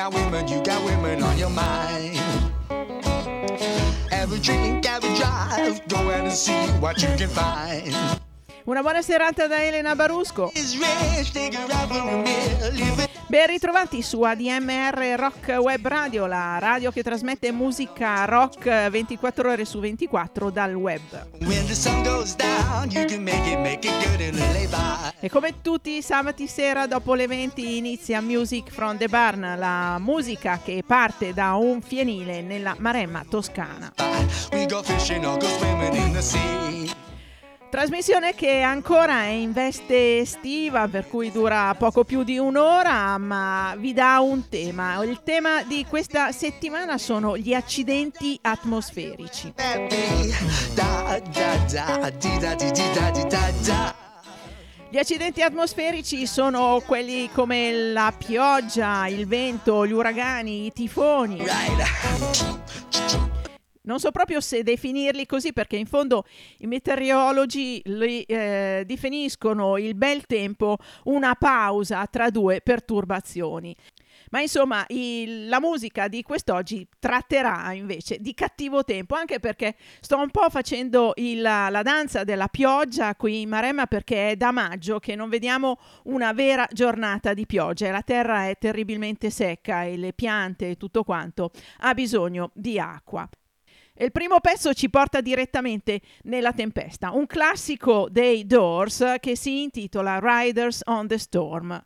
got women, you got women on your mind. Have a drink, have a drive, go out and see what you can find. Una buona serata da Elena Barusco. Ben ritrovati su ADMR Rock Web Radio, la radio che trasmette musica rock 24 ore su 24 dal web. E come tutti i sabati sera dopo le 20 inizia Music from the Barn, la musica che parte da un fienile nella Maremma toscana. Trasmissione che ancora è in veste estiva, per cui dura poco più di un'ora, ma vi dà un tema. Il tema di questa settimana sono gli accidenti atmosferici. Gli accidenti atmosferici sono quelli come la pioggia, il vento, gli uragani, i tifoni. Non so proprio se definirli così perché in fondo i meteorologi li, eh, definiscono il bel tempo una pausa tra due perturbazioni. Ma insomma, il- la musica di quest'oggi tratterà invece di cattivo tempo, anche perché sto un po' facendo il- la danza della pioggia qui in Maremma perché è da maggio che non vediamo una vera giornata di pioggia e la terra è terribilmente secca e le piante e tutto quanto ha bisogno di acqua. E il primo pezzo ci porta direttamente nella tempesta, un classico dei Doors che si intitola Riders on the Storm.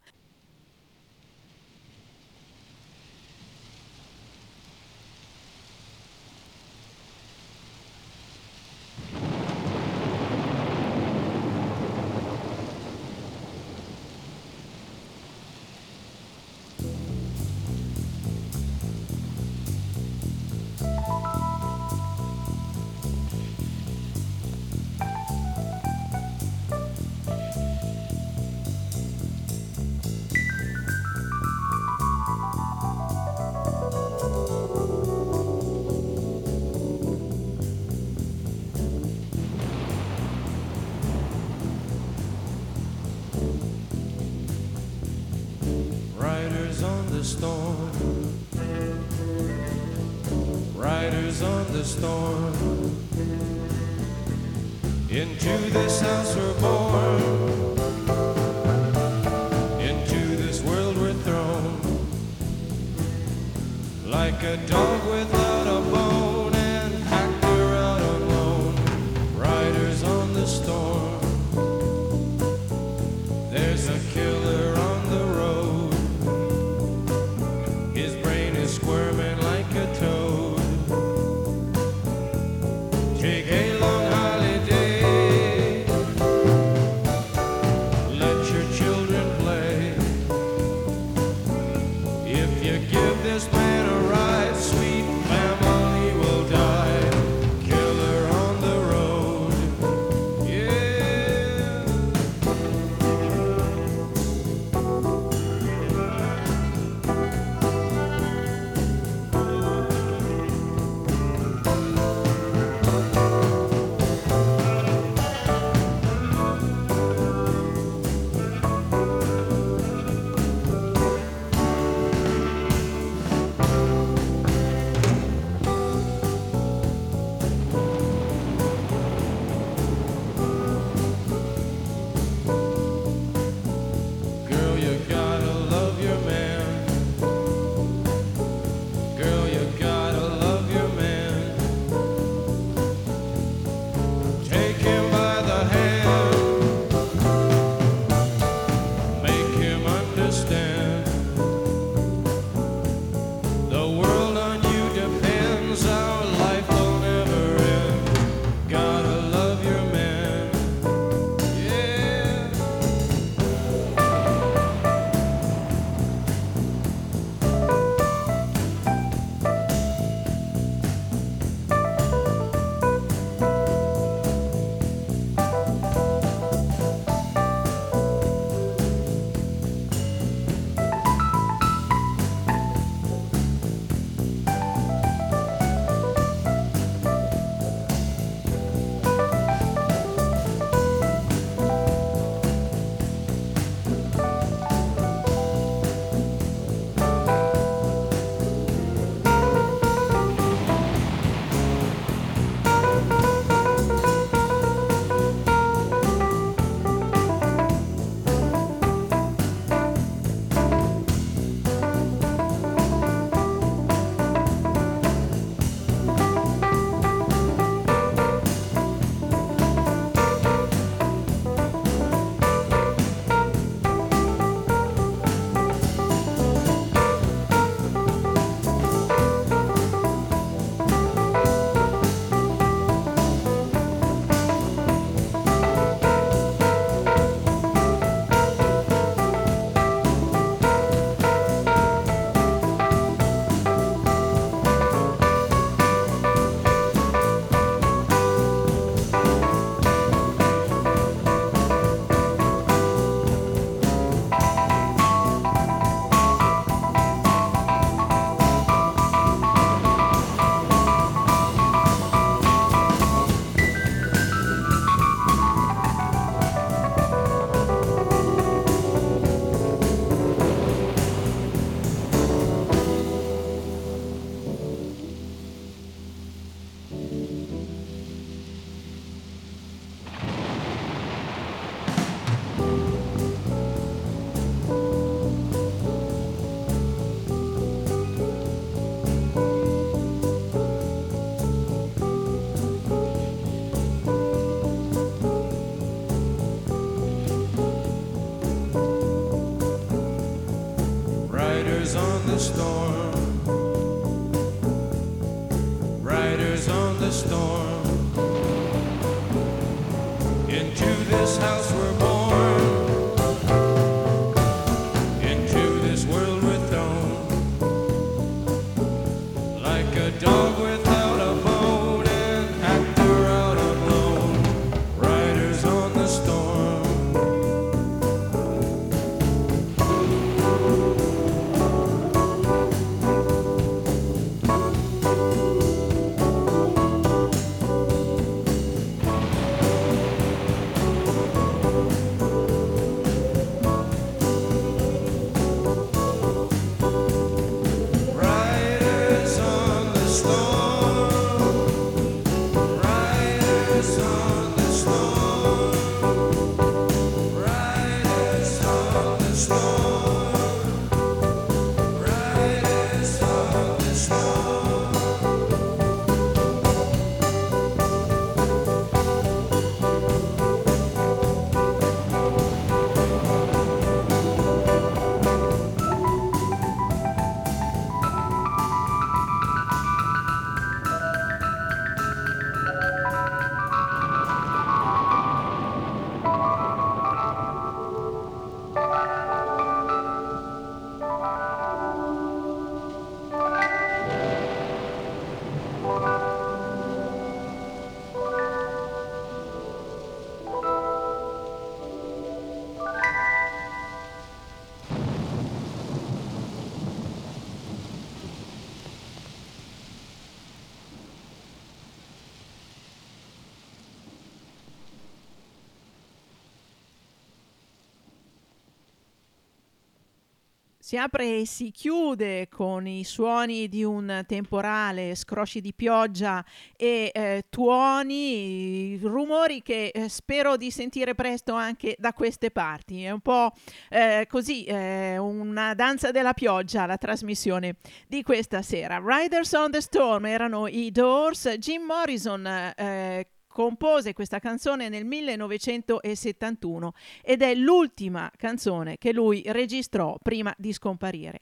Si apre e si chiude con i suoni di un temporale, scrosci di pioggia e eh, tuoni, rumori che eh, spero di sentire presto anche da queste parti. È un po' eh, così, eh, una danza della pioggia la trasmissione di questa sera. Riders on the Storm erano i Doors, Jim Morrison eh, compose questa canzone nel 1971 ed è l'ultima canzone che lui registrò prima di scomparire.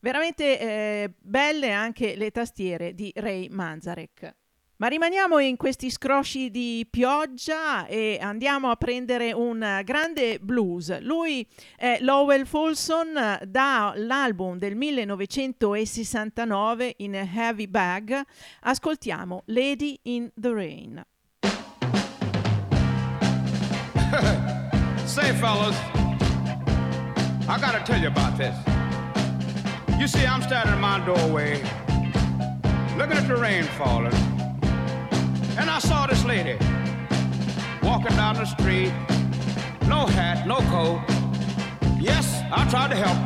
Veramente eh, belle anche le tastiere di Ray Manzarek. Ma rimaniamo in questi scrosci di pioggia e andiamo a prendere un grande blues. Lui è Lowell Fulson dall'album del 1969 in Heavy Bag. Ascoltiamo Lady in the Rain. Say, fellas, I gotta tell you about this. You see, I'm standing in my doorway, looking at the rain falling, and I saw this lady walking down the street, no hat, no coat. Yes, I tried to help.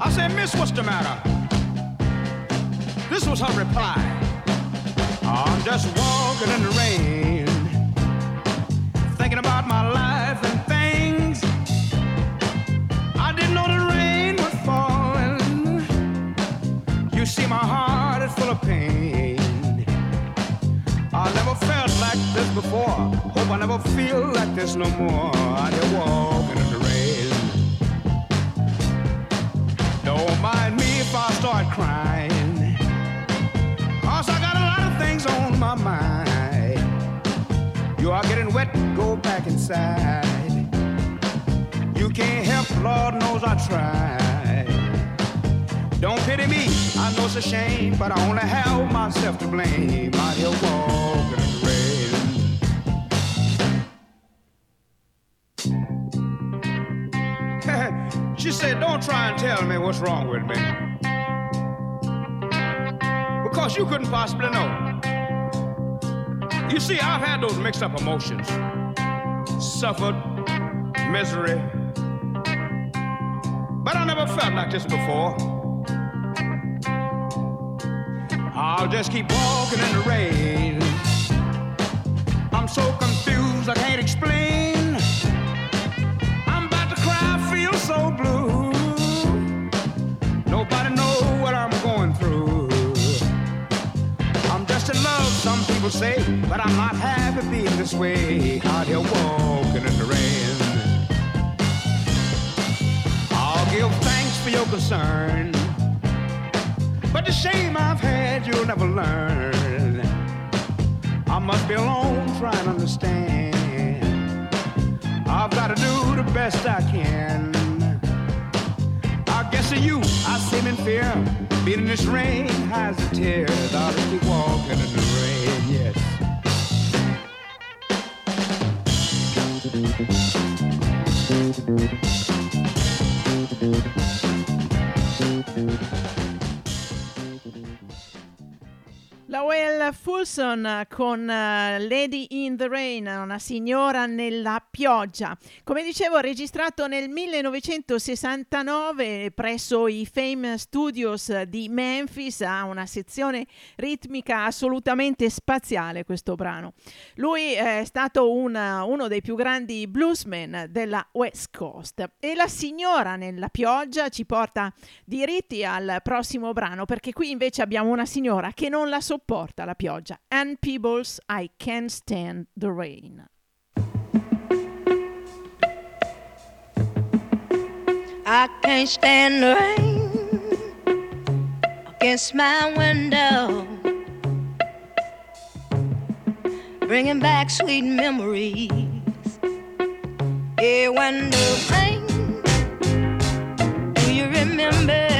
I said, Miss, what's the matter? This was her reply. I'm just walking in the rain thinking about my life never felt like this before. Hope I never feel like this no more. I just walking in the rain. Don't mind me if I start crying. Cause I got a lot of things on my mind. You are getting wet, go back inside. You can't help, Lord knows I tried. Don't pity me, I know it's a shame, but I only have myself to blame. Out here walking in the rain. she said, Don't try and tell me what's wrong with me. Because you couldn't possibly know. You see, I've had those mixed up emotions, suffered misery, but I never felt like this before. I'll just keep walking in the rain. I'm so confused, I can't explain. I'm about to cry, I feel so blue. Nobody knows what I'm going through. I'm just in love, some people say, but I'm not happy being this way. Out here walking in the rain. I'll give thanks for your concern, but the shame I've had you'll never learn. I must be alone trying to understand. I've got to do the best I can. I guess to you, I seem in fear. Being in this rain hides the tears. I'll just walking in the rain, yes. Lowell Fulson eh, con eh, Lady in the Rain, una signora nella pioggia. Come dicevo, registrato nel 1969 presso i Fame Studios di Memphis, ha una sezione ritmica assolutamente spaziale questo brano. Lui è stato una, uno dei più grandi bluesmen della West Coast e la signora nella pioggia ci porta diritti al prossimo brano perché qui invece abbiamo una signora che non la sopporta la pioggia. Ann Peebles, I Can't Stand the Rain. I can't stand the rain against my window, bringing back sweet memories. Yeah, when the rain, do you remember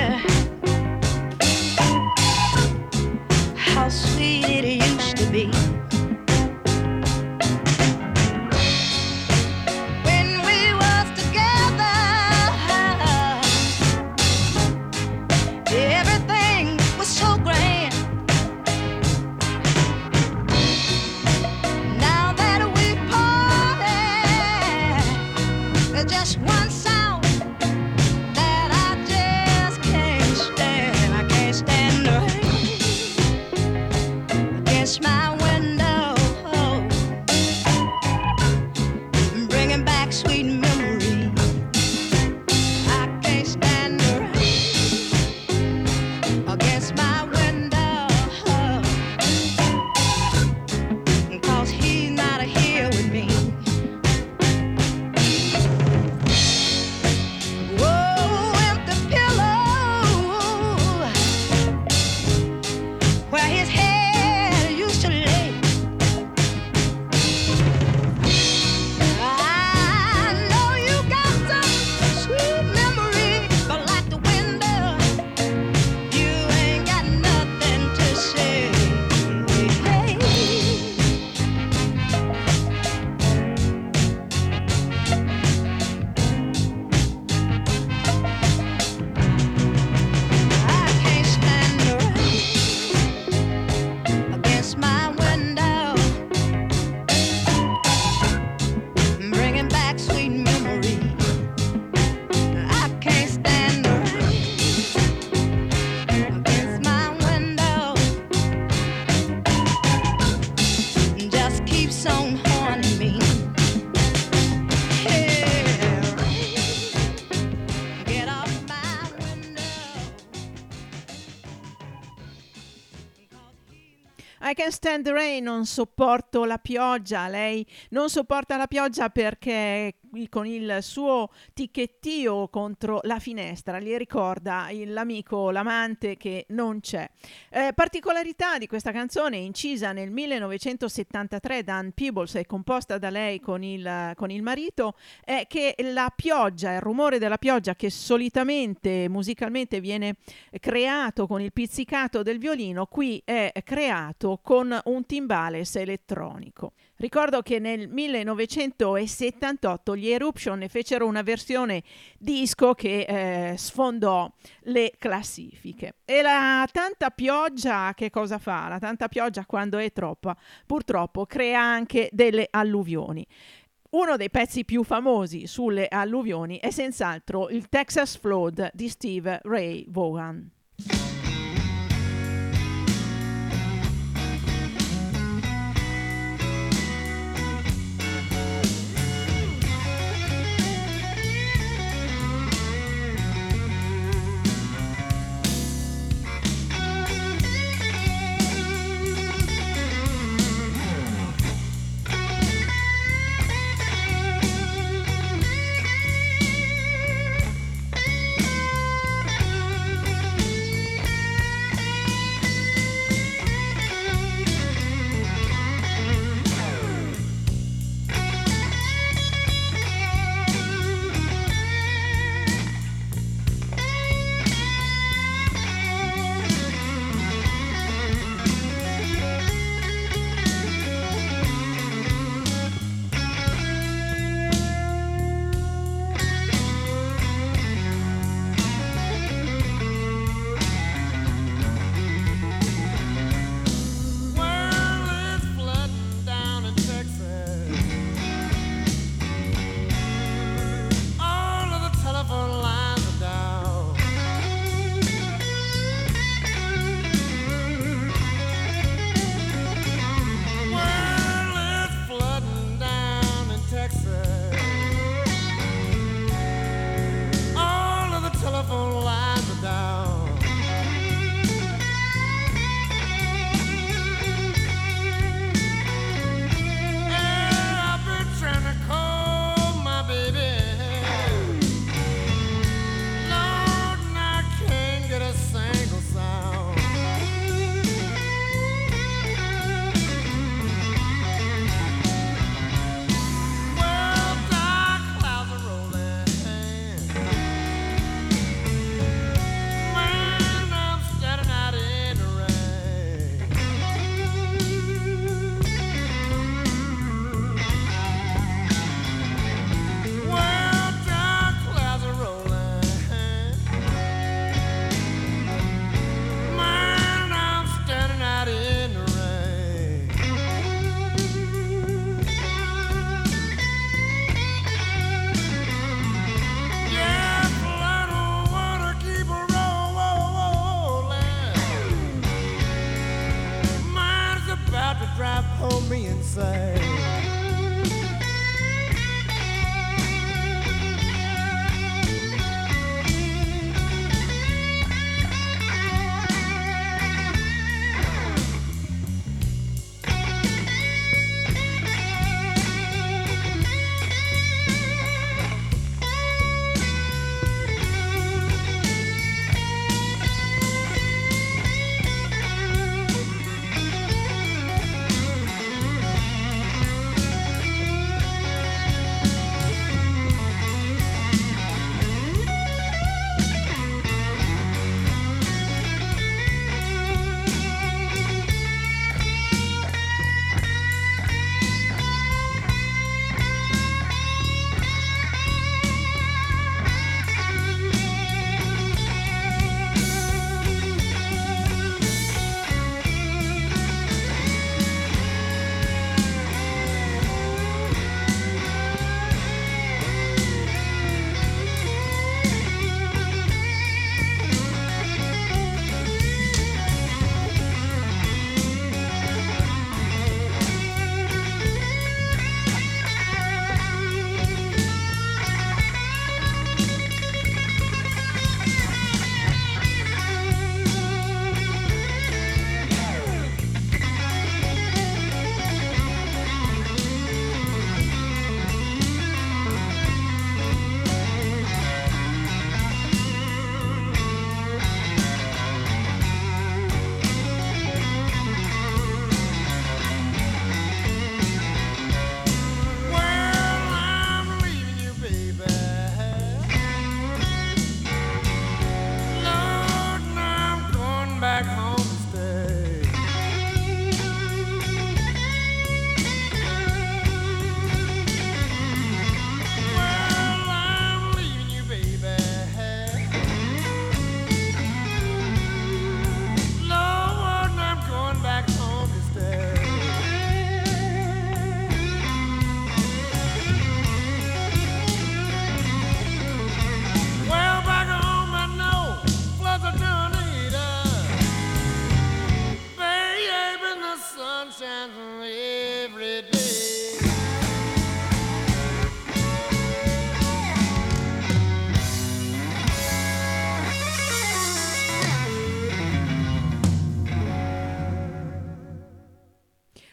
can stand the rain, non sopporto la pioggia. Lei non sopporta la pioggia perché con il suo ticchettio contro la finestra gli ricorda l'amico, l'amante che non c'è. Eh, particolarità di questa canzone, incisa nel 1973 da Ann Peebles e composta da lei con il, con il marito, è che la pioggia, il rumore della pioggia che solitamente musicalmente viene creato con il pizzicato del violino, qui è creato con un timbales elettronico. Ricordo che nel 1978 gli Eruption fecero una versione disco che eh, sfondò le classifiche. E la tanta pioggia che cosa fa? La tanta pioggia quando è troppa purtroppo crea anche delle alluvioni. Uno dei pezzi più famosi sulle alluvioni è senz'altro il Texas Flood di Steve Ray Vaughan.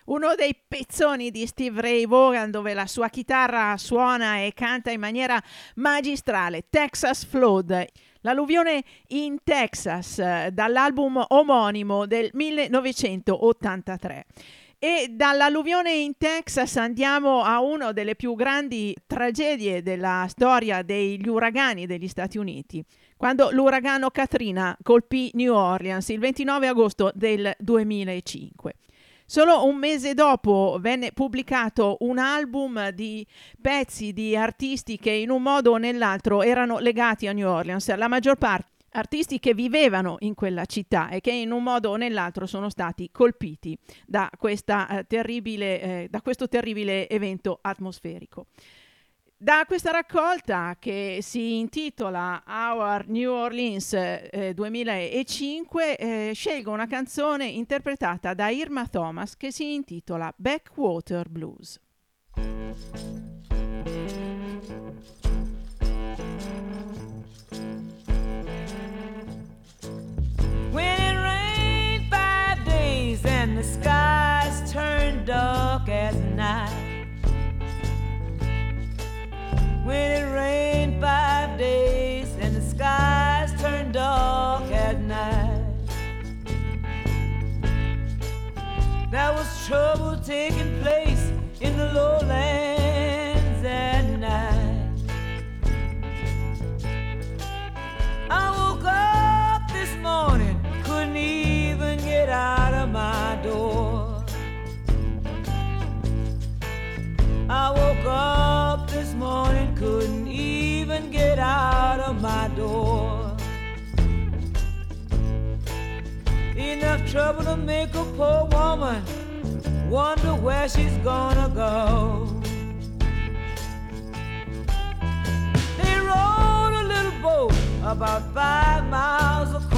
Uno dei pezzoni di Steve Ray Vaughan dove la sua chitarra suona e canta in maniera magistrale, Texas Flood. L'alluvione in Texas eh, dall'album omonimo del 1983. E dall'alluvione in Texas andiamo a una delle più grandi tragedie della storia degli uragani degli Stati Uniti, quando l'uragano Katrina colpì New Orleans il 29 agosto del 2005. Solo un mese dopo venne pubblicato un album di pezzi di artisti che in un modo o nell'altro erano legati a New Orleans, la maggior parte artisti che vivevano in quella città e che in un modo o nell'altro sono stati colpiti da, questa, eh, terribile, eh, da questo terribile evento atmosferico. Da questa raccolta che si intitola Our New Orleans eh, 2005 eh, scelgo una canzone interpretata da Irma Thomas che si intitola Backwater Blues. Dark as night. When it rained five days and the skies turned dark at night. There was trouble taking place in the lowlands at night. I woke up this morning, couldn't even get out of my door. I woke up this morning, couldn't even get out of my door. Enough trouble to make a poor woman wonder where she's gonna go. They rowed a little boat about five miles across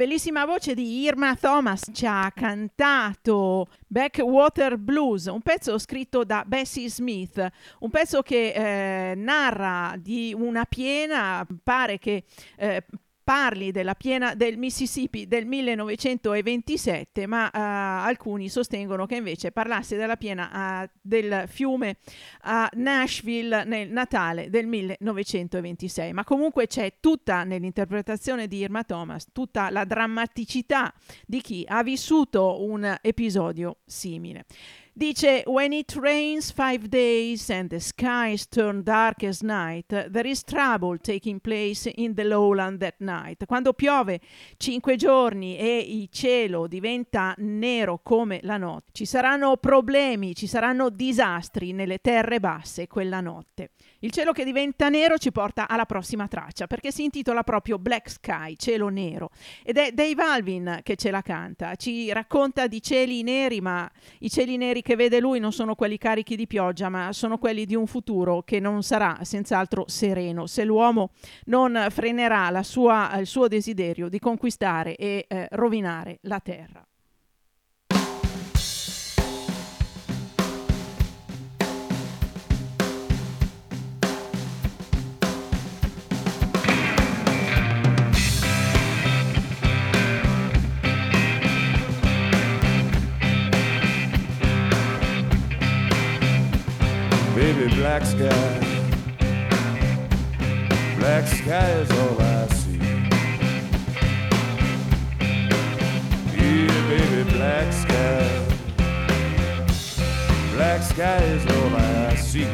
bellissima voce di Irma Thomas ci ha cantato Backwater Blues, un pezzo scritto da Bessie Smith, un pezzo che eh, narra di una piena, pare che eh, parli della piena del Mississippi del 1927, ma eh, alcuni sostengono che invece parlasse della piena eh, del fiume a Nashville nel Natale del 1926. Ma comunque c'è tutta nell'interpretazione di Irma Thomas, tutta la drammaticità di chi ha vissuto un episodio simile. Dice, when it rains five days and the skies turn dark as night, there is trouble taking place in the lowland that night. Quando piove cinque giorni e il cielo diventa nero come la notte, ci saranno problemi, ci saranno disastri nelle terre basse quella notte. Il cielo che diventa nero ci porta alla prossima traccia, perché si intitola proprio Black Sky, cielo nero. Ed è Dave Alvin che ce la canta, ci racconta di cieli neri, ma i cieli neri che vede lui non sono quelli carichi di pioggia, ma sono quelli di un futuro che non sarà senz'altro sereno se l'uomo non frenerà sua- il suo desiderio di conquistare e eh, rovinare la terra. Baby, black sky. Black sky is all I see. Yeah, baby, black sky. Black sky is all I see.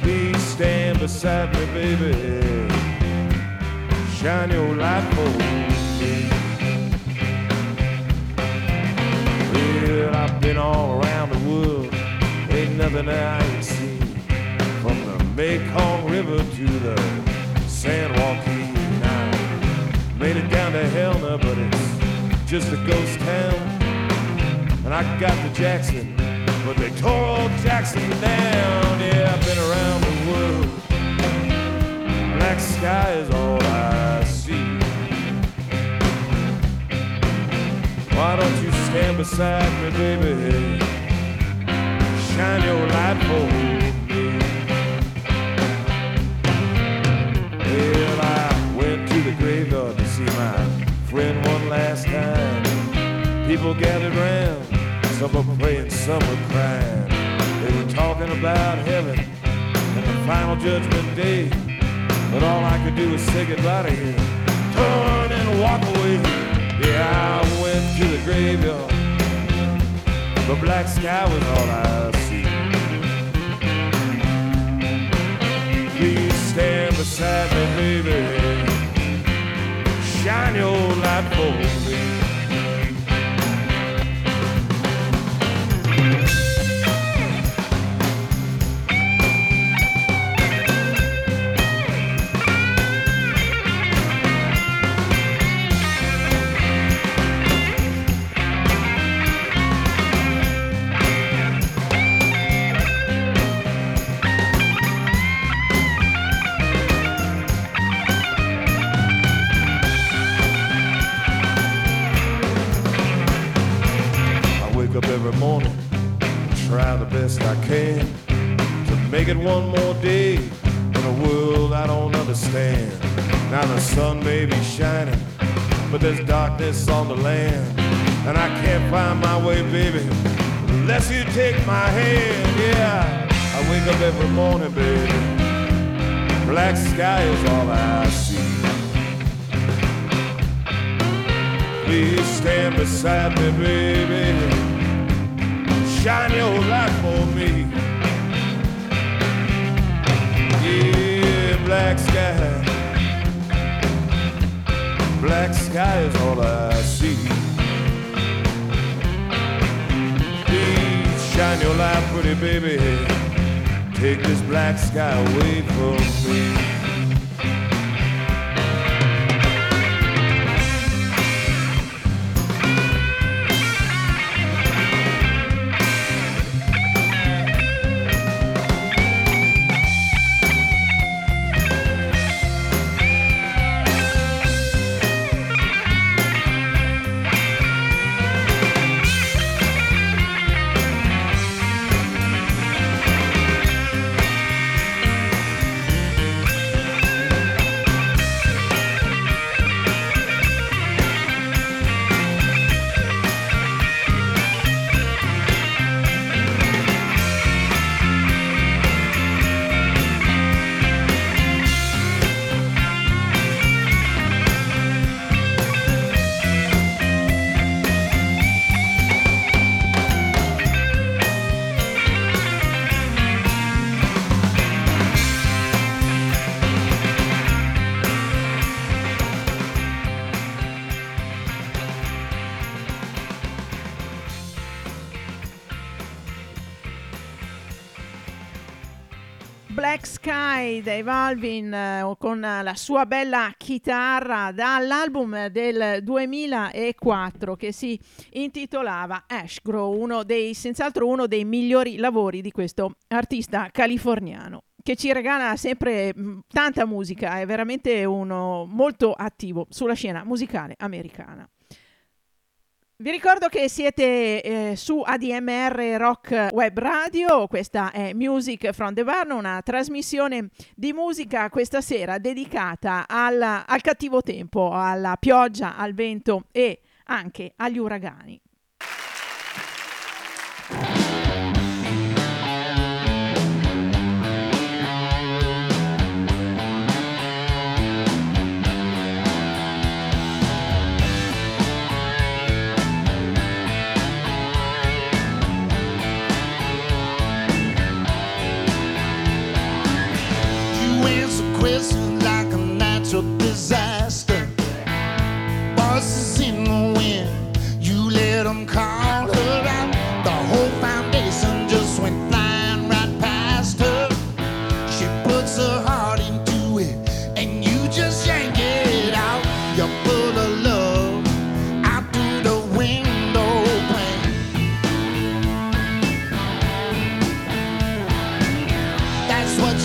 Please stand beside me, baby. Shine your light for me. Well, I've been all around the world, ain't nothing I ain't seen. From the Mekong River to the San Joaquin. I made it down to Helena, but it's just a ghost town. And I got to Jackson, but they tore old Jackson down. Yeah, I've been around the world. Black sky is all I see. Why don't you stand beside me, baby? Shine your light for me. Well, I went to the graveyard to see my friend one last time. People gathered round, some were praying, some were crying. They were talking about heaven and the final judgment day. But all I could do was say goodbye to him, turn and walk away. Yeah, I to the graveyard. The black sky was all I see. Please stand beside me, baby. Shine your light for on the land, and I can't find my way, baby, unless you take my hand. Yeah, I wake up every morning, baby. Black sky is all I see. Please stand beside me, baby. Shine your light for me. Sky is all I see. Please shine your light, pretty baby. Take this black sky away from me. Valvin eh, con la sua bella chitarra dall'album del 2004 che si intitolava Ash Grow, uno dei, senz'altro uno dei migliori lavori di questo artista californiano che ci regala sempre mh, tanta musica, è veramente uno molto attivo sulla scena musicale americana. Vi ricordo che siete eh, su ADMR Rock Web Radio, questa è Music from the Barn, una trasmissione di musica questa sera dedicata al, al cattivo tempo, alla pioggia, al vento e anche agli uragani.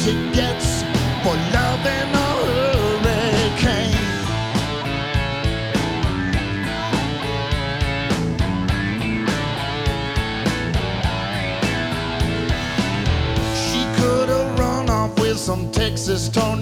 She gets for loving a hurricane. She could have run off with some Texas tornado.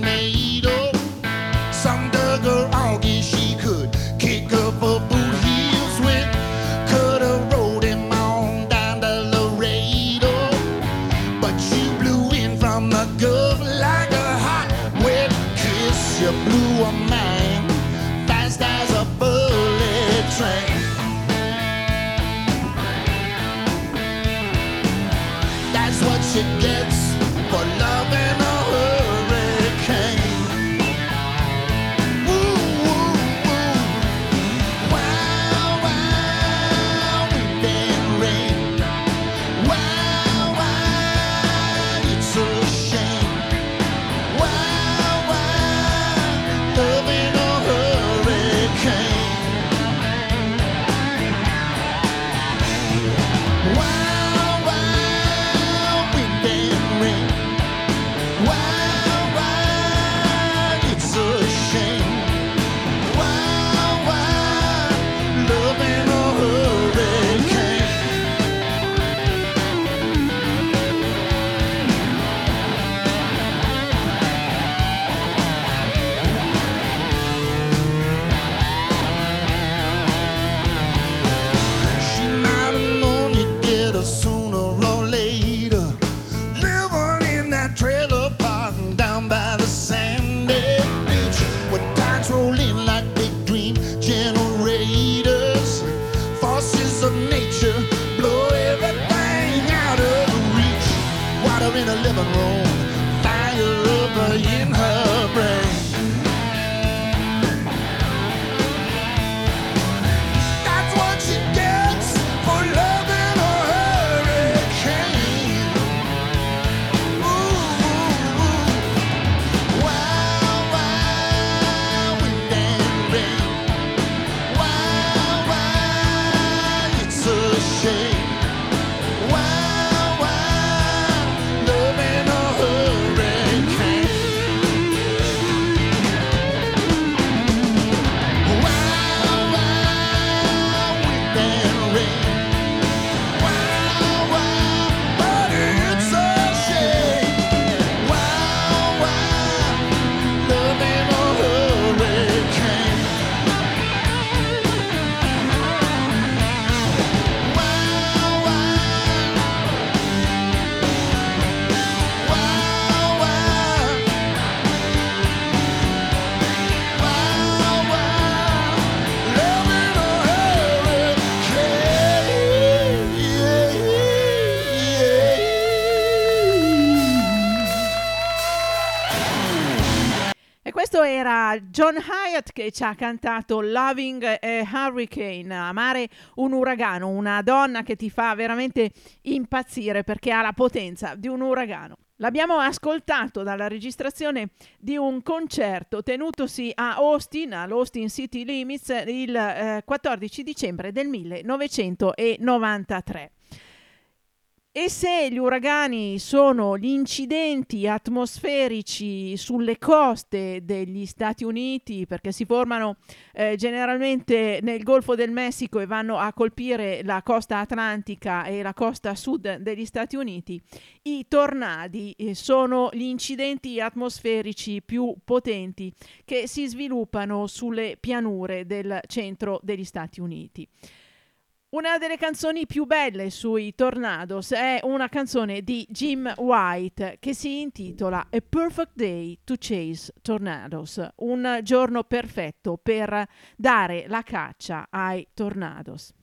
John Hyatt che ci ha cantato Loving a Hurricane, amare un uragano, una donna che ti fa veramente impazzire perché ha la potenza di un uragano. L'abbiamo ascoltato dalla registrazione di un concerto tenutosi a Austin, all'Austin City Limits, il eh, 14 dicembre del 1993. E se gli uragani sono gli incidenti atmosferici sulle coste degli Stati Uniti, perché si formano eh, generalmente nel Golfo del Messico e vanno a colpire la costa atlantica e la costa sud degli Stati Uniti, i tornadi eh, sono gli incidenti atmosferici più potenti che si sviluppano sulle pianure del centro degli Stati Uniti. Una delle canzoni più belle sui Tornados è una canzone di Jim White che si intitola A Perfect Day to Chase Tornados, un giorno perfetto per dare la caccia ai tornados.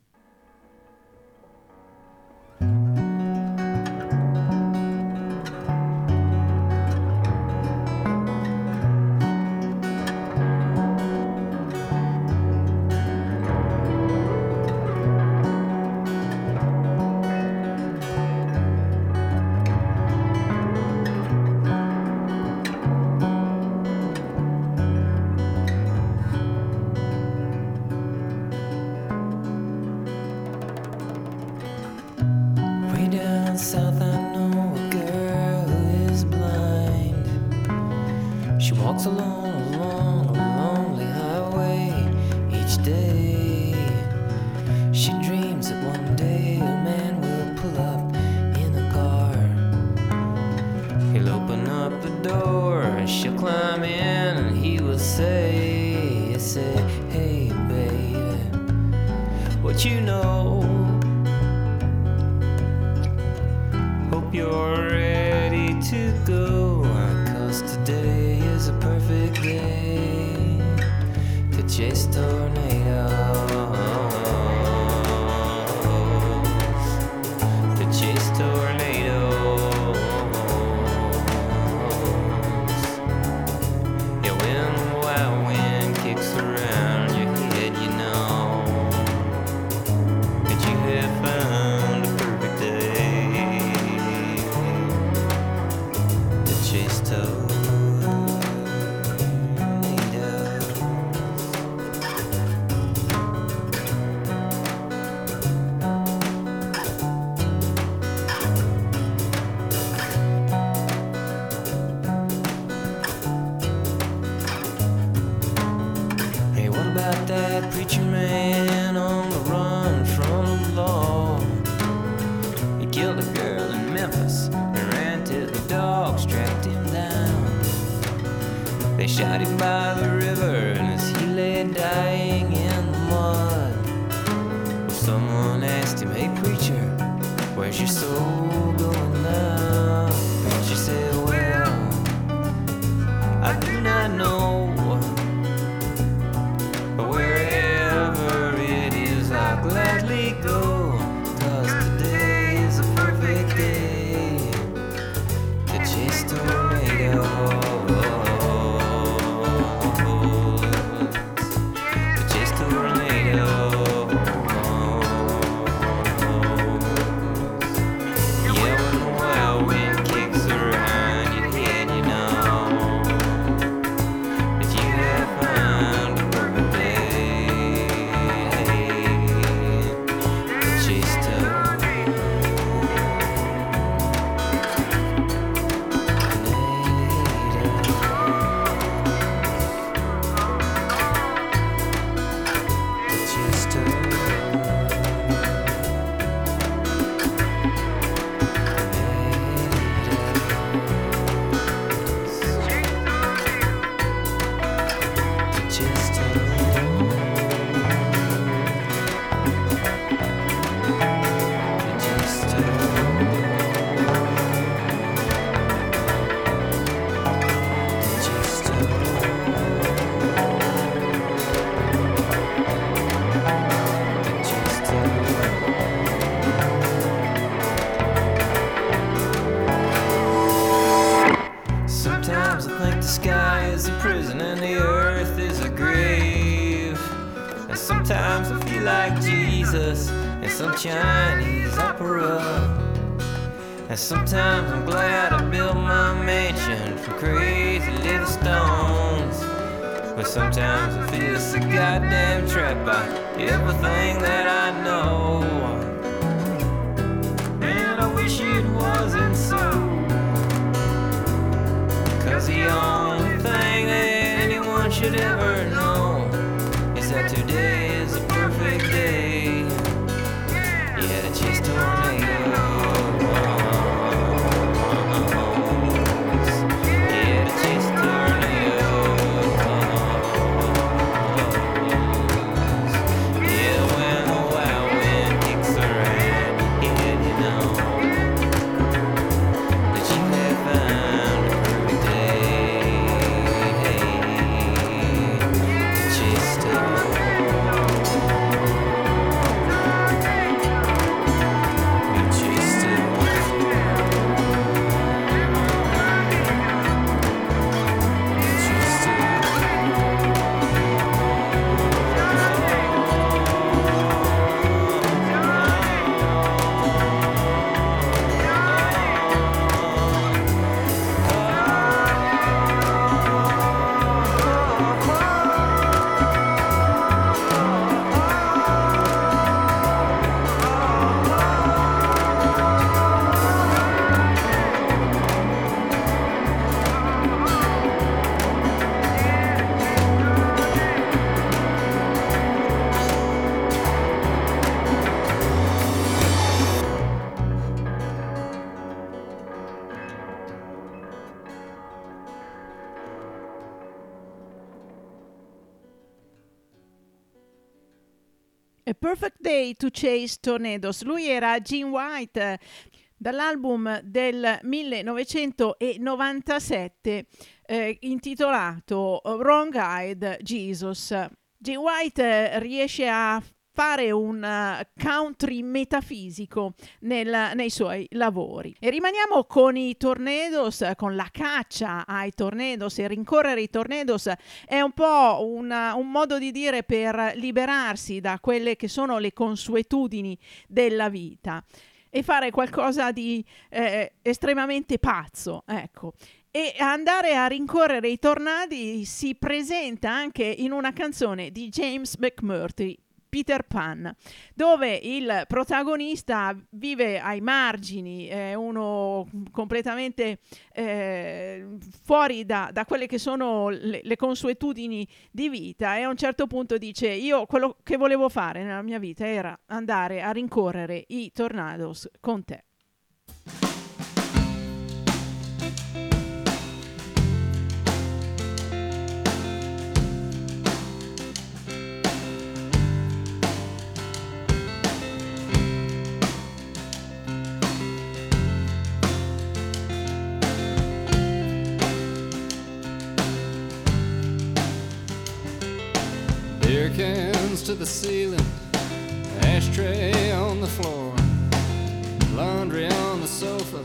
Sometimes to Chase Tornadoes. Lui era Gene White eh, dall'album del 1997 eh, intitolato Wrong Eyed Jesus. Gene White eh, riesce a fare un eh, country metafisico nel- nei suoi lavori. E rimaniamo con i tornadoes, con la caccia ai tornadoes e rincorrere i tornadoes è un po' una- un modo di dire per liberarsi da quelle che sono le consuetudini della vita e fare qualcosa di eh, estremamente pazzo, ecco. E andare a rincorrere i tornadi si presenta anche in una canzone di James McMurtry, Peter Pan, dove il protagonista vive ai margini, è uno completamente eh, fuori da, da quelle che sono le, le consuetudini di vita e a un certo punto dice io quello che volevo fare nella mia vita era andare a rincorrere i tornados con te. Cans to the ceiling, ashtray on the floor, laundry on the sofa.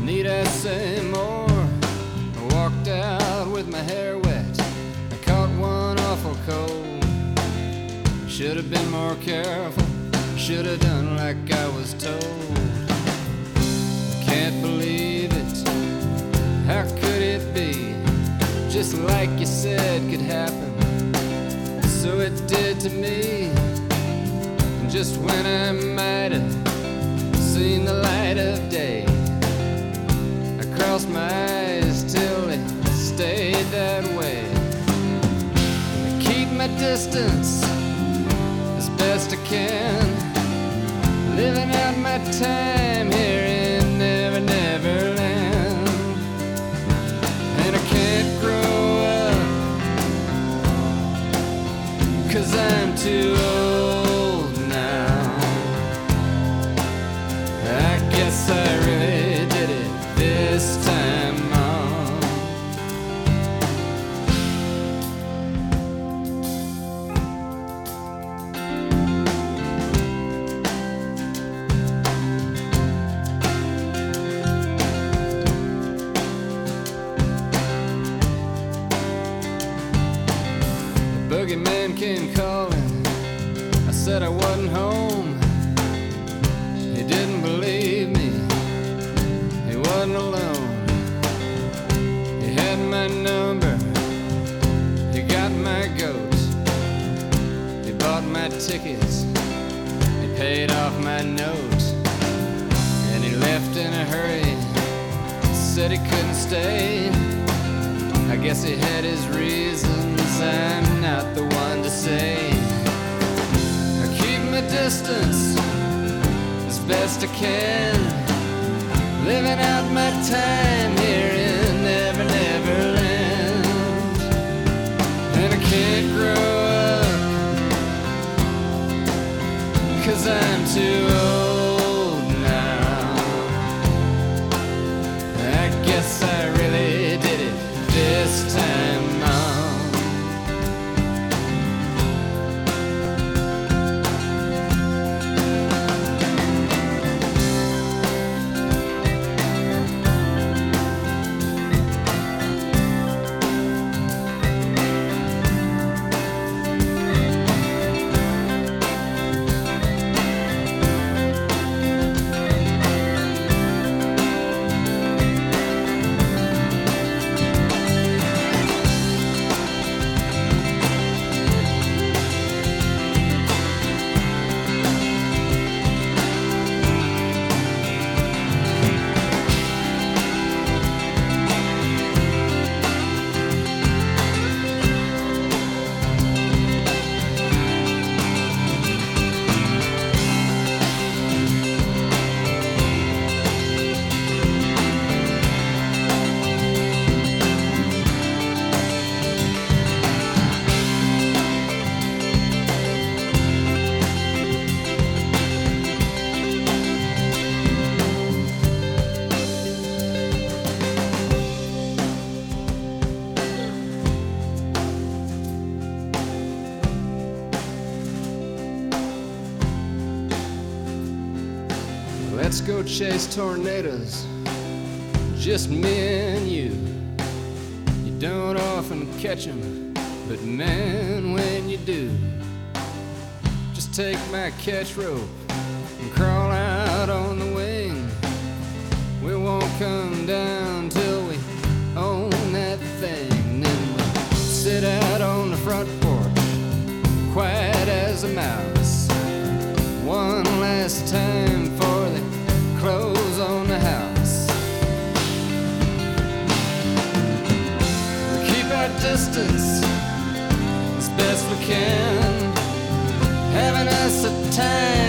Need I say more? I walked out with my hair wet. I caught one awful cold. Should have been more careful. Should have done like I was told. I Can't believe it. How could it be? Just like you said could happen. So it did to me. And just when I might have seen the light of day, I crossed my eyes till it stayed that way. I keep my distance as best I can, living out my time stay. I guess he had his reasons. I'm not the one to say. I keep my distance as best I can. Living out my time here in Never Never Land. And I can't grow up Cause I'm too old go chase tornadoes, just me and you. You don't often catch 'em, but man, when you do, just take my catch rope and crawl out on the wing. We won't come down till we own that thing. Then we'll sit out on the front porch, quiet as a mouse. One last time distance as best we can, having us a time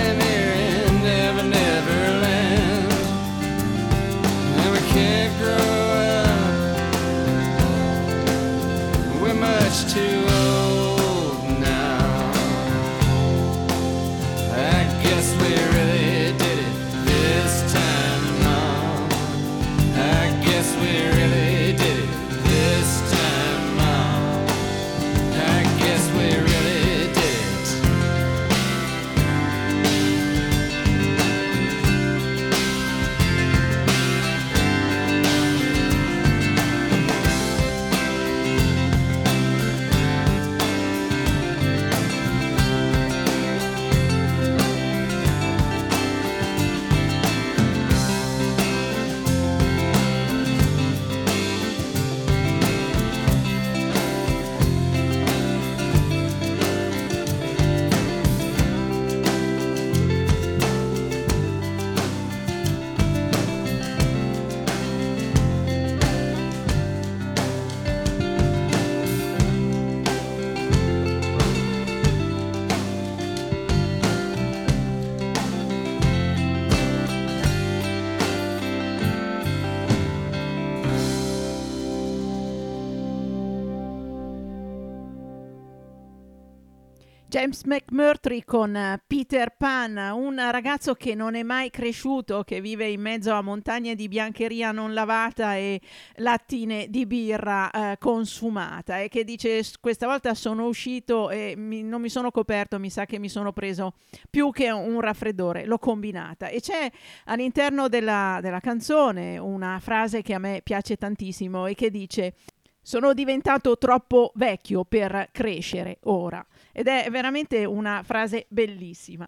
James McMurtry con eh, Peter Pan, un ragazzo che non è mai cresciuto, che vive in mezzo a montagne di biancheria non lavata e lattine di birra eh, consumata e che dice "S- questa volta sono uscito e mi- non mi sono coperto, mi sa che mi sono preso più che un raffreddore, l'ho combinata. E c'è all'interno della, della canzone una frase che a me piace tantissimo e che dice sono diventato troppo vecchio per crescere ora. Ed è veramente una frase bellissima.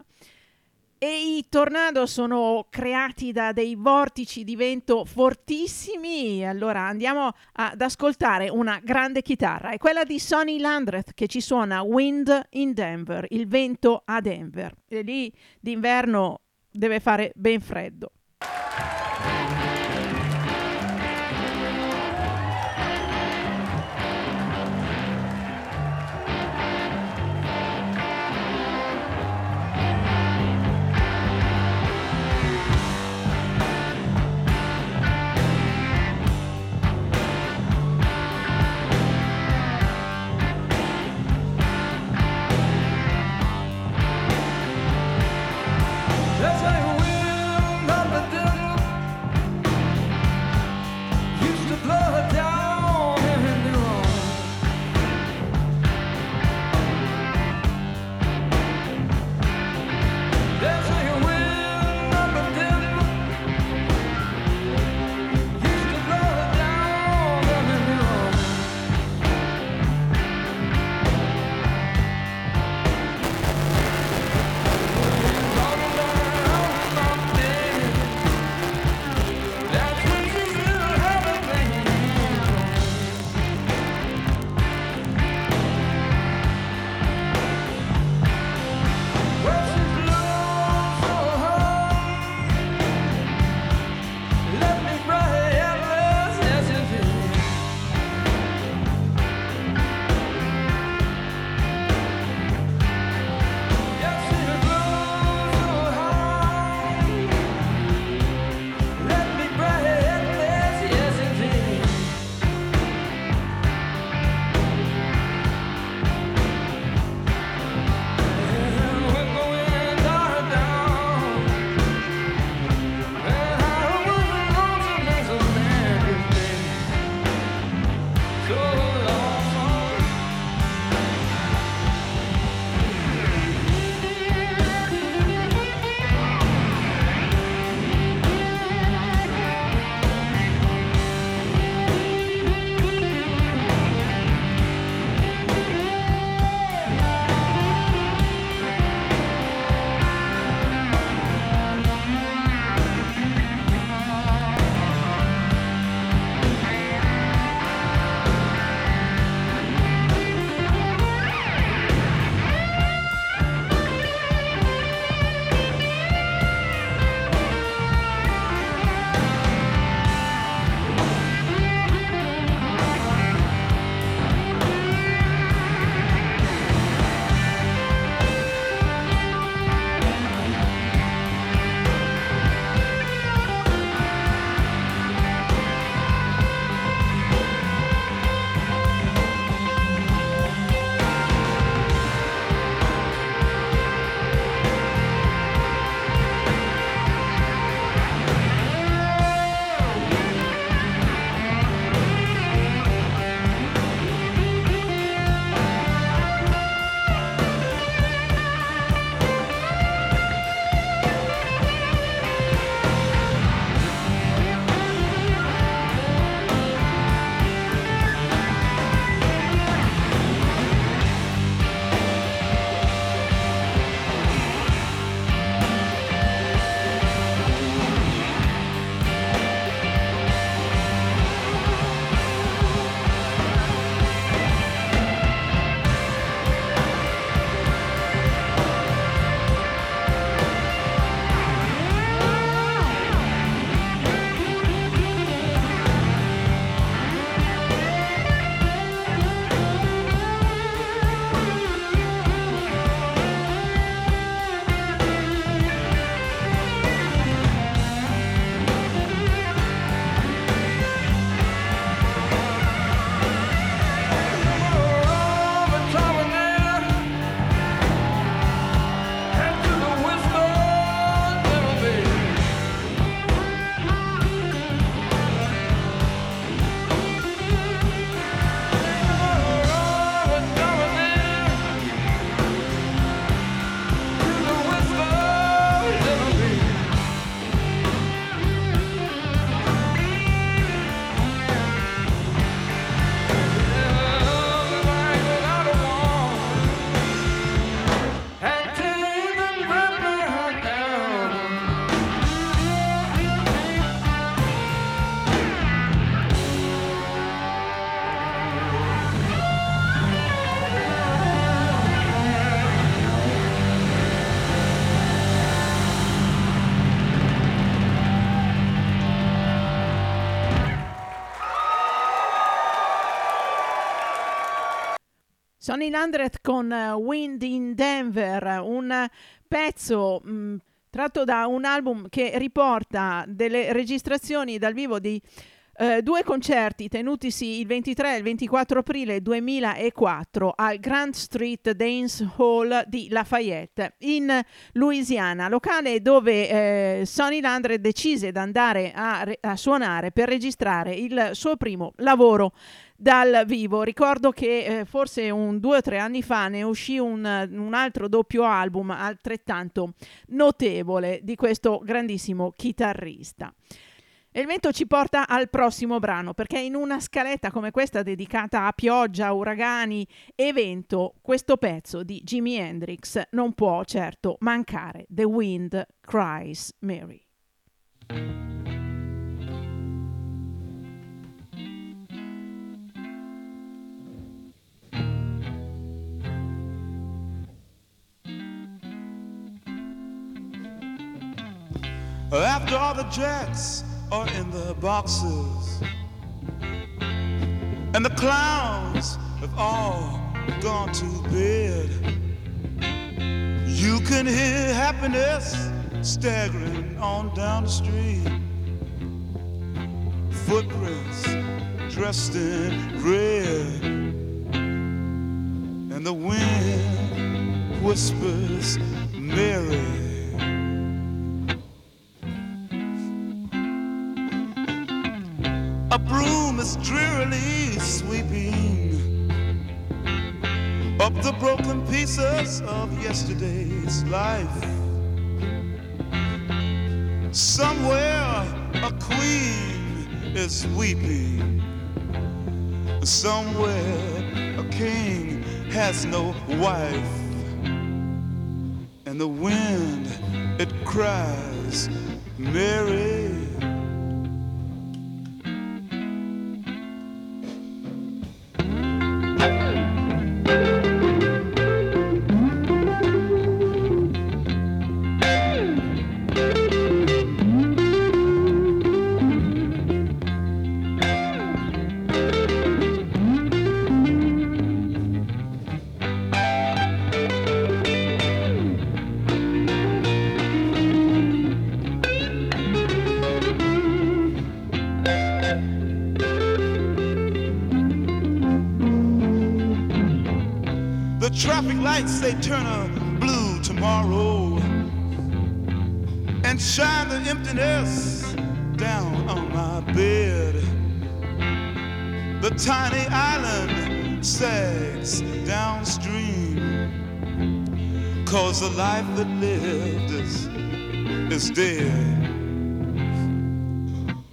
E i tornado sono creati da dei vortici di vento fortissimi. Allora andiamo ad ascoltare una grande chitarra. È quella di Sonny Landreth che ci suona Wind in Denver, il vento a Denver. E lì d'inverno deve fare ben freddo. Sonny Landreth con eh, Wind in Denver, un pezzo mh, tratto da un album che riporta delle registrazioni dal vivo di eh, due concerti tenutisi il 23 e il 24 aprile 2004 al Grand Street Dance Hall di Lafayette in Louisiana, locale dove eh, Sonny Landre decise di andare a, a suonare per registrare il suo primo lavoro dal vivo. Ricordo che eh, forse un due o tre anni fa ne uscì un, un, altro doppio album altrettanto notevole di questo grandissimo chitarrista. E il vento ci porta al prossimo brano, perché in una scaletta come questa dedicata a pioggia, uragani e vento, questo pezzo di Jimi Hendrix non può certo mancare. The Wind Cries Mary. After all the jacks are in the boxes, and the clowns have all gone to bed, you can hear happiness staggering on down the street. Footprints dressed in red, and the wind whispers, Mary. A broom is drearily sweeping up the broken pieces of yesterday's life. Somewhere a queen is weeping. Somewhere a king has no wife. And the wind, it cries, Mary. Traffic lights they turn a blue tomorrow and shine the emptiness down on my bed. The tiny island sags downstream. Cause the life that lived is, is dead.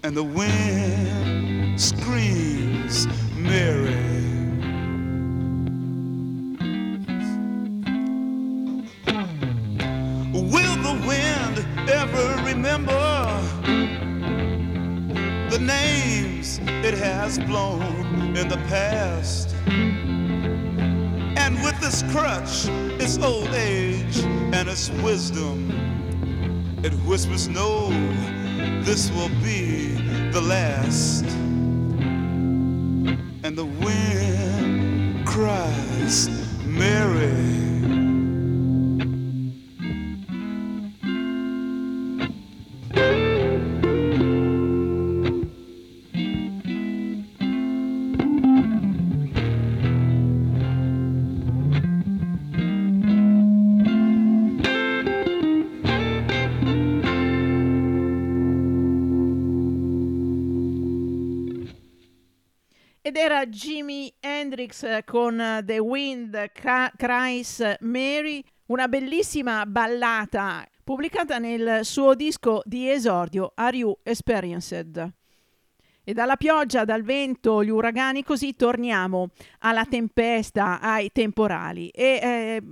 And the wind screams, Mary. Has blown in the past? And with this crutch, its old age and its wisdom, it whispers, No, this will be the last. Era Jimi Hendrix eh, con eh, The Wind Cries Mary, una bellissima ballata pubblicata nel suo disco di esordio Are You Experienced? E dalla pioggia, dal vento, gli uragani, così torniamo alla tempesta, ai temporali. E eh,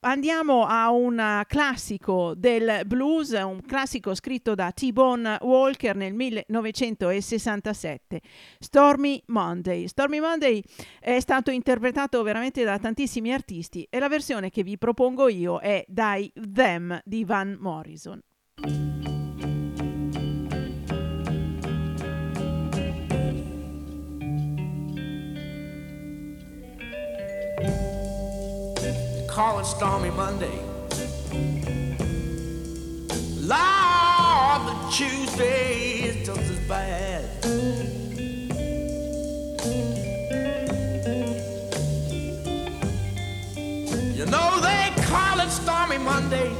andiamo a un classico del blues, un classico scritto da T-Bone Walker nel 1967, Stormy Monday. Stormy Monday è stato interpretato veramente da tantissimi artisti e la versione che vi propongo io è dai Them di Van Morrison. Call it Stormy Monday. Lord, the Tuesday is just as bad. You know they call it Stormy Monday.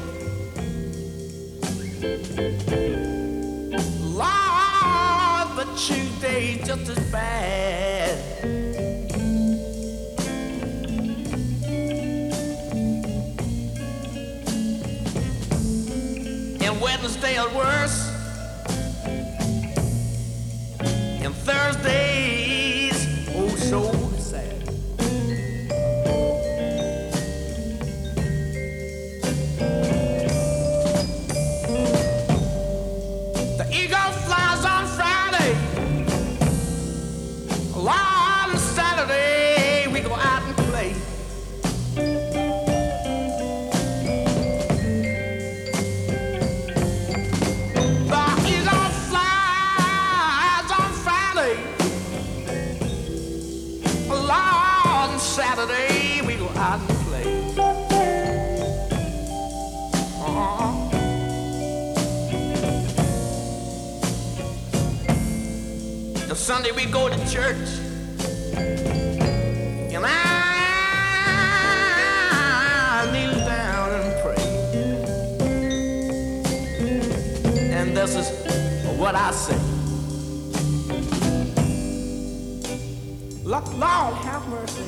Lord, the Tuesday is just as bad. Wednesday is worse. And Thursdays, oh so we go to church. And I kneel down and pray. And this is what I say. Lord, have mercy.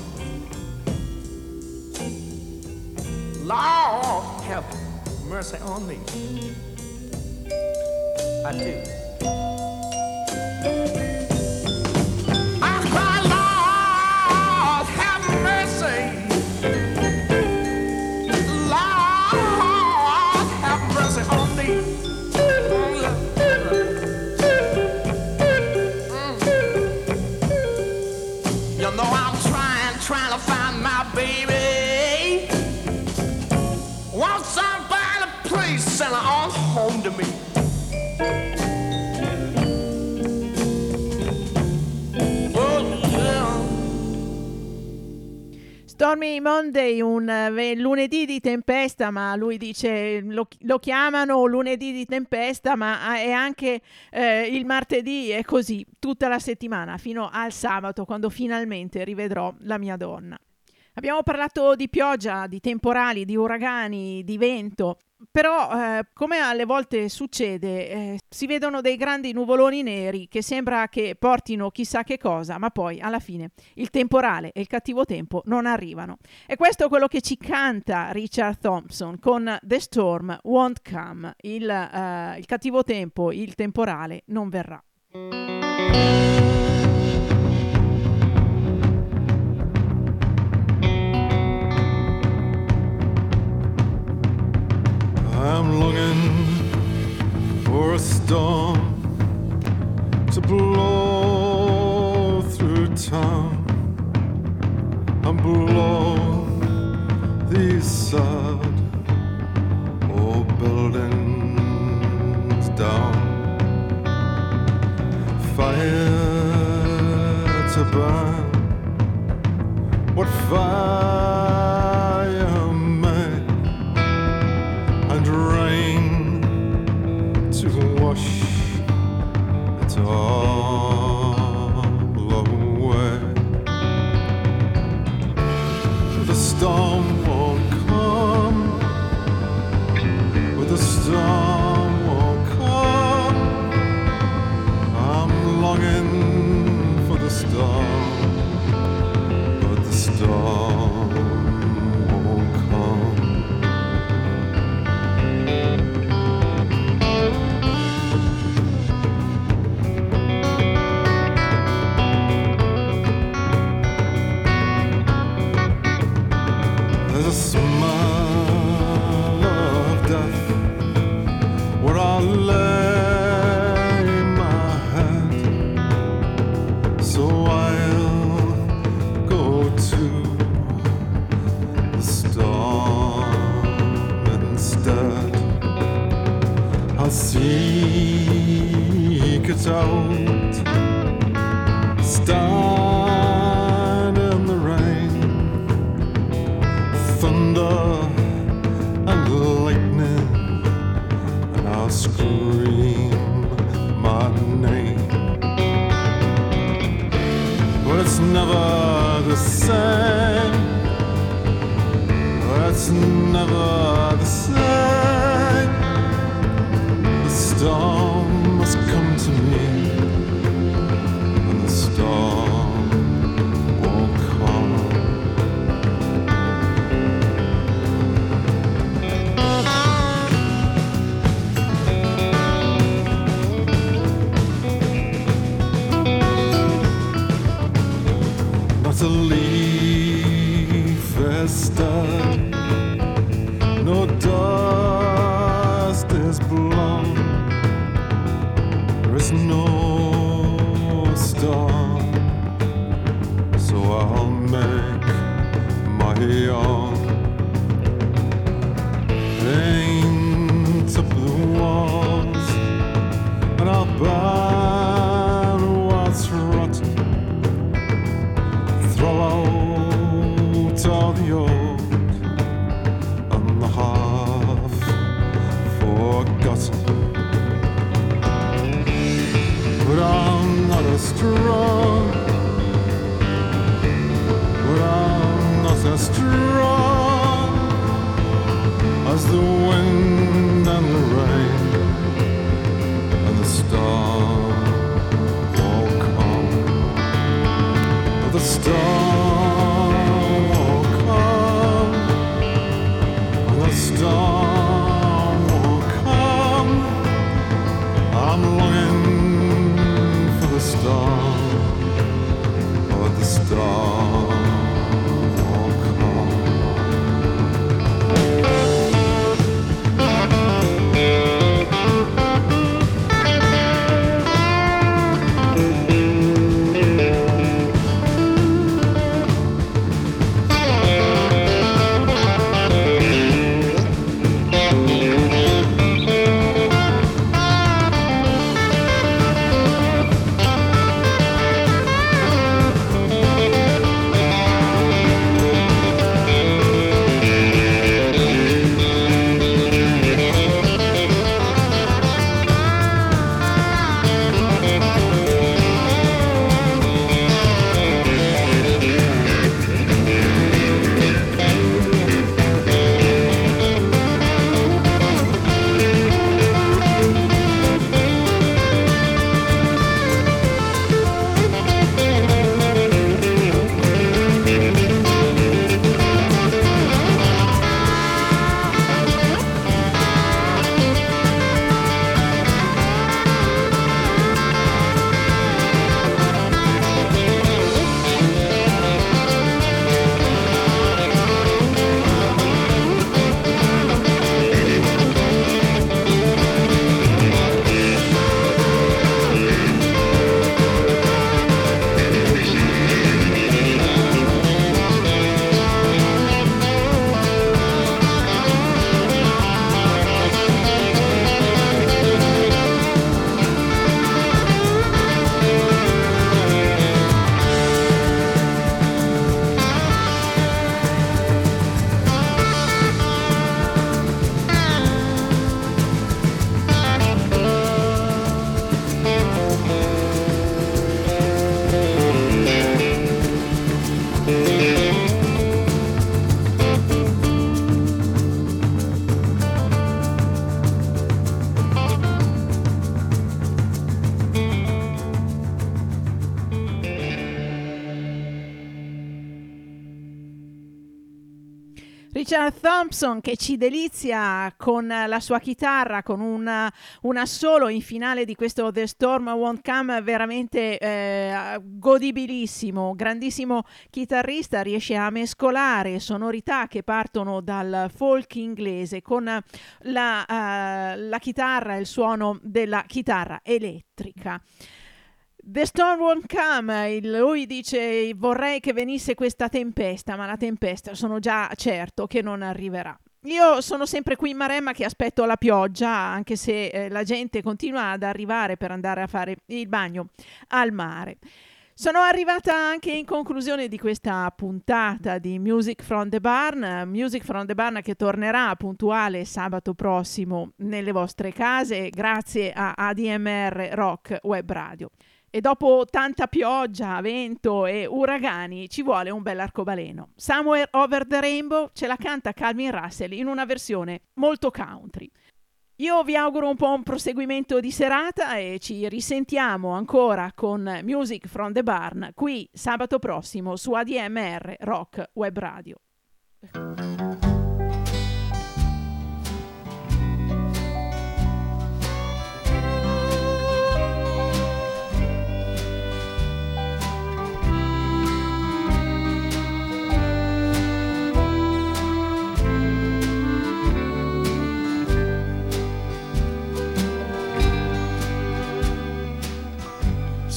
Lord, have mercy on me. I do. Stormy Monday, un eh, lunedì di tempesta, ma lui dice lo, lo chiamano lunedì di tempesta, ma ah, è anche eh, il martedì e così tutta la settimana fino al sabato quando finalmente rivedrò la mia donna. Abbiamo parlato di pioggia, di temporali, di uragani, di vento, però eh, come alle volte succede, eh, si vedono dei grandi nuvoloni neri che sembra che portino chissà che cosa, ma poi alla fine il temporale e il cattivo tempo non arrivano. E questo è quello che ci canta Richard Thompson con The Storm Won't Come, il, eh, il cattivo tempo, il temporale non verrà. I'm looking for a storm to blow through town and blow these sad old buildings down. Fire to burn. What fire away. The storm won't come, but the storm won't come. I'm longing for the storm, but the storm out, stand in the rain, thunder and lightning, and I'll scream my name. But it's never the same. But it's never. Thompson che ci delizia con la sua chitarra, con un, un assolo in finale di questo The Storm Won't Come veramente eh, godibilissimo, grandissimo chitarrista, riesce a mescolare sonorità che partono dal folk inglese con la, eh, la chitarra, il suono della chitarra elettrica. The storm won't come, lui dice vorrei che venisse questa tempesta, ma la tempesta sono già certo che non arriverà. Io sono sempre qui in Maremma che aspetto la pioggia, anche se eh, la gente continua ad arrivare per andare a fare il bagno al mare. Sono arrivata anche in conclusione di questa puntata di Music from the Barn, Music from the Barn che tornerà puntuale sabato prossimo nelle vostre case grazie a ADMR Rock Web Radio. E dopo tanta pioggia, vento e uragani ci vuole un bel arcobaleno. Somewhere Over the Rainbow ce la canta Calvin Russell in una versione molto country. Io vi auguro un un proseguimento di serata e ci risentiamo ancora con Music from the Barn qui sabato prossimo su ADMR Rock Web Radio.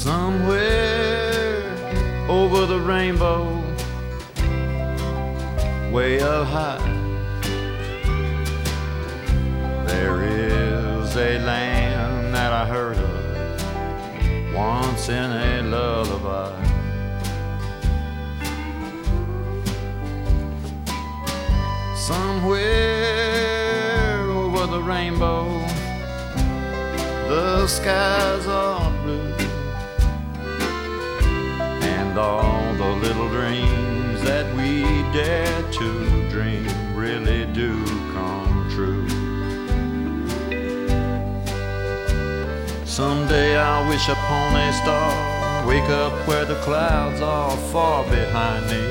Somewhere over the rainbow, way up high, there is a land that I heard of once in a lullaby. Somewhere over the rainbow, the skies are blue and all the little dreams that we dare to dream really do come true. Someday I'll wish upon a star, wake up where the clouds are far behind me.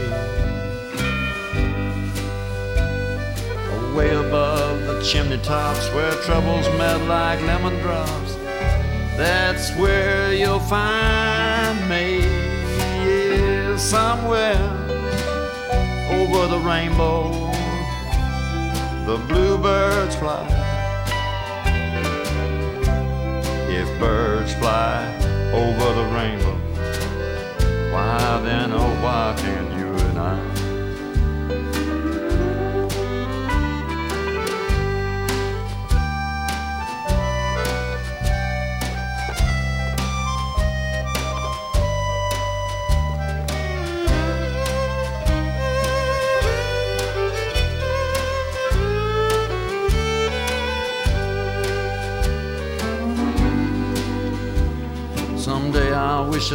Way above the chimney tops where troubles melt like lemon drops. That's where you'll find me somewhere over the rainbow. The bluebirds fly. If birds fly over the rainbow,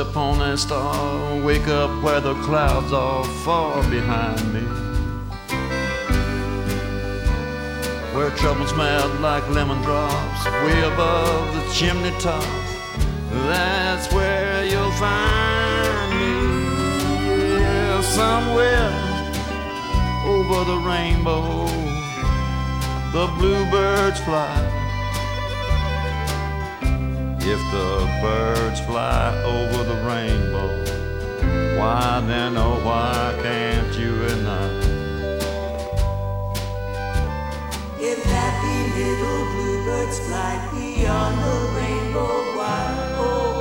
upon a star, wake up where the clouds are far behind me. Where troubles melt like lemon drops, way above the chimney tops. That's where you'll find me. Yeah, somewhere over the rainbow, the bluebirds fly. If the birds fly over the rainbow, why then, oh, why can't you and I? If happy little bluebirds fly beyond the rainbow, why, oh,